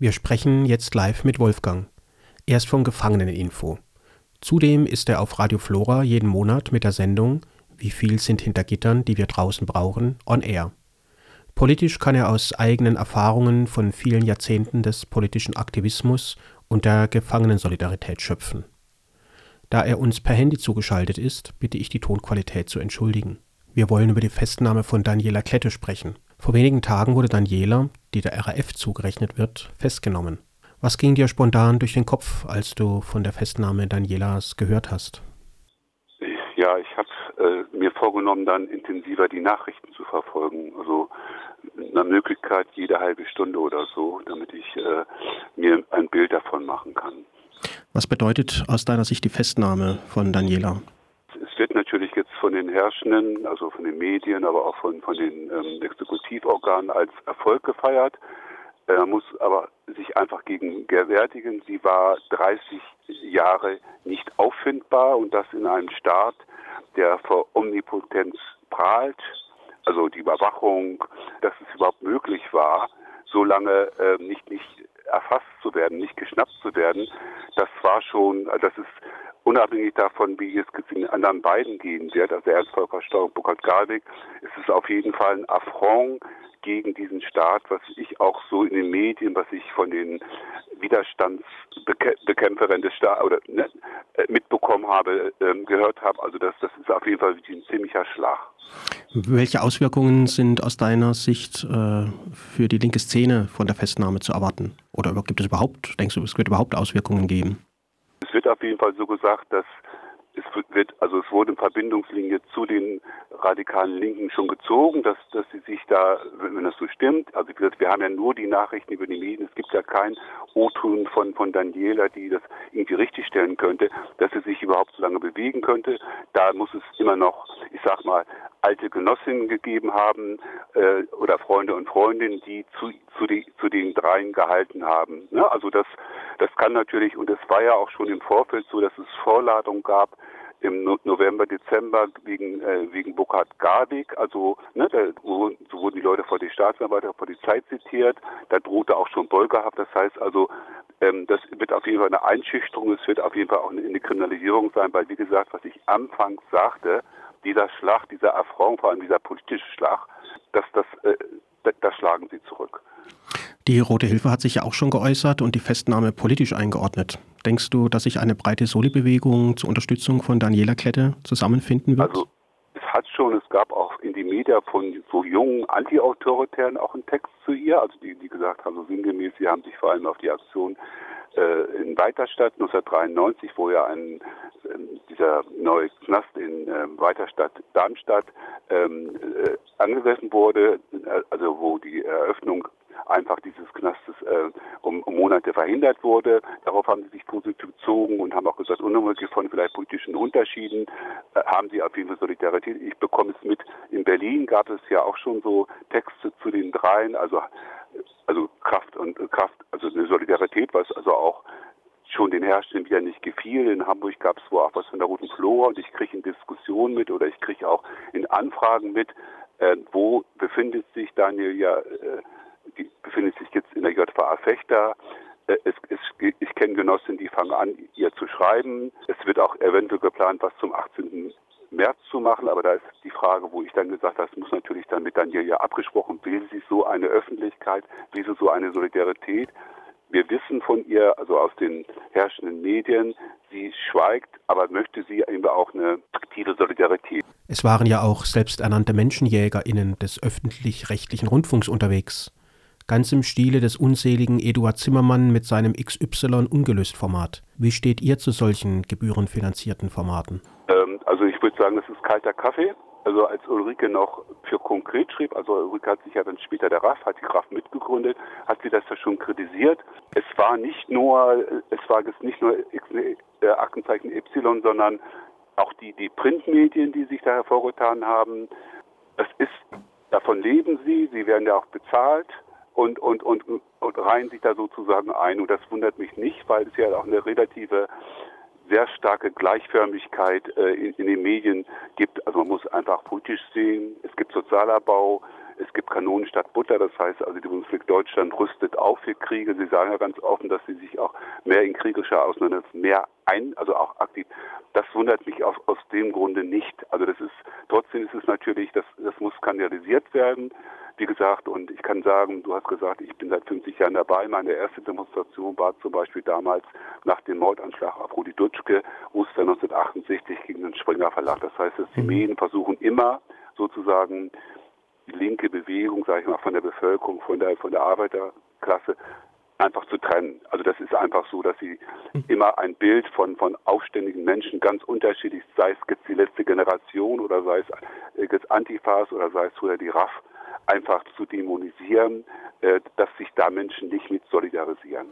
Wir sprechen jetzt live mit Wolfgang. Er ist vom Gefangeneninfo. Zudem ist er auf Radio Flora jeden Monat mit der Sendung Wie viel sind hinter Gittern, die wir draußen brauchen, on air. Politisch kann er aus eigenen Erfahrungen von vielen Jahrzehnten des politischen Aktivismus und der Gefangenensolidarität schöpfen. Da er uns per Handy zugeschaltet ist, bitte ich die Tonqualität zu entschuldigen. Wir wollen über die Festnahme von Daniela Klette sprechen. Vor wenigen Tagen wurde Daniela, die der RAF zugerechnet wird, festgenommen. Was ging dir spontan durch den Kopf, als du von der Festnahme Danielas gehört hast? Ja, ich habe äh, mir vorgenommen, dann intensiver die Nachrichten zu verfolgen. Also eine Möglichkeit jede halbe Stunde oder so, damit ich äh, mir ein Bild davon machen kann. Was bedeutet aus deiner Sicht die Festnahme von Daniela? Es wird natürlich von den Herrschenden, also von den Medien, aber auch von, von den ähm, Exekutivorganen als Erfolg gefeiert. Er muss aber sich einfach gegen gewärtigen. Sie war 30 Jahre nicht auffindbar und das in einem Staat, der vor Omnipotenz prahlt, also die Überwachung, dass es überhaupt möglich war, so lange äh, nicht, nicht erfasst zu werden, nicht geschnappt zu werden, das war schon, das ist unabhängig davon, wie es den anderen beiden gehen wird, also Ernst Volker und Burkhard Garwig, ist es auf jeden Fall ein Affront gegen diesen Staat, was ich auch so in den Medien, was ich von den Widerstandsbekämpferinnen des Staates oder ne, äh, mitbekommen habe, ähm, gehört habe. Also das, das ist auf jeden Fall ein ziemlicher Schlag. Welche Auswirkungen sind aus deiner Sicht äh, für die linke Szene von der Festnahme zu erwarten? Oder gibt es überhaupt, denkst du, es wird überhaupt Auswirkungen geben? Wird auf jeden Fall so gesagt, dass wird, also es wurde eine Verbindungslinie zu den radikalen Linken schon gezogen, dass, dass sie sich da, wenn das so stimmt, also wir haben ja nur die Nachrichten über die Medien, es gibt ja kein O-Ton von, von Daniela, die das irgendwie richtigstellen könnte, dass sie sich überhaupt so lange bewegen könnte. Da muss es immer noch, ich sag mal, alte Genossinnen gegeben haben äh, oder Freunde und Freundinnen, die zu, zu, die, zu den dreien gehalten haben. Ne? Also das, das kann natürlich, und es war ja auch schon im Vorfeld so, dass es Vorladungen gab, im November, Dezember wegen, äh, wegen Burkhard Gardig, also ne, da, so wurden die Leute vor die Staatsanwalt, vor die Zeit zitiert, da drohte auch schon Bolgehaft, das heißt also, ähm, das wird auf jeden Fall eine Einschüchterung, es wird auf jeden Fall auch eine, eine Kriminalisierung sein, weil wie gesagt, was ich anfangs sagte, dieser Schlag, dieser Affront, vor allem dieser politische Schlag, das, das, äh, das schlagen sie zurück. Die Rote Hilfe hat sich ja auch schon geäußert und die Festnahme politisch eingeordnet. Denkst du, dass sich eine breite Soli-Bewegung zur Unterstützung von Daniela Klette zusammenfinden wird? Also es hat schon, es gab auch in die Media von so jungen Anti-Autoritären auch einen Text zu ihr, also die, die gesagt haben, so sinngemäß, sie haben sich vor allem auf die Aktion äh, in Weiterstadt 1993, wo ja ein, äh, dieser neue Knast in äh, Weiterstadt Darmstadt ähm, äh, angegriffen wurde, äh, also wo die Eröffnung einfach dieses Knastes äh, um, um, Monate verhindert wurde. Darauf haben sie sich positiv bezogen und haben auch gesagt, unabhängig von vielleicht politischen Unterschieden äh, haben sie auf jeden Fall Solidarität. Ich bekomme es mit, in Berlin gab es ja auch schon so Texte zu den dreien, also also Kraft und äh, Kraft, also eine Solidarität, was also auch schon den Herrschenden wieder nicht gefiel. In Hamburg gab es wohl auch was von der Roten Flora und ich kriege in Diskussionen mit oder ich kriege auch in Anfragen mit, äh, wo befindet sich Daniel ja, äh, befindet sich jetzt in der JVA Fechter. Äh, es, es, ich kenne Genossinnen, die fangen an, ihr zu schreiben. Es wird auch eventuell geplant, was zum 18. März zu machen, aber da ist die Frage, wo ich dann gesagt habe, das muss natürlich dann mit Daniel ja abgesprochen, will sie so eine Öffentlichkeit, will sie so eine Solidarität? Wir wissen von ihr, also aus den herrschenden Medien, sie schweigt, aber möchte sie eben auch eine aktive Solidarität. Es waren ja auch selbsternannte MenschenjägerInnen des öffentlich-rechtlichen Rundfunks unterwegs ganz im Stile des unseligen Eduard Zimmermann mit seinem XY ungelöst Format. Wie steht ihr zu solchen gebührenfinanzierten Formaten? Ähm, also ich würde sagen, das ist kalter Kaffee. Also als Ulrike noch für konkret schrieb, also Ulrike hat sich ja dann später der RAF, hat die RAF mitgegründet, hat sie das ja schon kritisiert. Es war nicht nur, es war jetzt nicht nur X, äh, Aktenzeichen Y, sondern auch die, die Printmedien, die sich da hervorgetan haben. Das ist, davon leben sie, sie werden ja auch bezahlt und, und, und, und reihen sich da sozusagen ein. Und das wundert mich nicht, weil es ja auch eine relative sehr starke Gleichförmigkeit äh, in, in, den Medien gibt. Also man muss einfach politisch sehen, es gibt Sozialabbau, es gibt Kanonen statt Butter, das heißt also die Bundesrepublik Deutschland rüstet auf für Kriege. Sie sagen ja ganz offen, dass sie sich auch mehr in kriegerischer Auseinandersetzung mehr ein, also auch aktiv. Das wundert mich aus, aus dem Grunde nicht. Also das ist trotzdem ist es natürlich, das, das muss skandalisiert werden wie gesagt, und ich kann sagen, du hast gesagt, ich bin seit 50 Jahren dabei. Meine erste Demonstration war zum Beispiel damals nach dem Mordanschlag auf Rudi Dutschke, Ostern 1968 gegen den Springer Verlag. Das heißt, dass die mhm. Medien versuchen immer sozusagen die linke Bewegung, sage ich mal, von der Bevölkerung, von der, von der Arbeiterklasse einfach zu trennen. Also das ist einfach so, dass sie mhm. immer ein Bild von, von aufständigen Menschen ganz unterschiedlich, sei es jetzt die letzte Generation oder sei es jetzt Antifas oder sei es früher die RAF, einfach zu dämonisieren, äh, dass sich da Menschen nicht mit solidarisieren.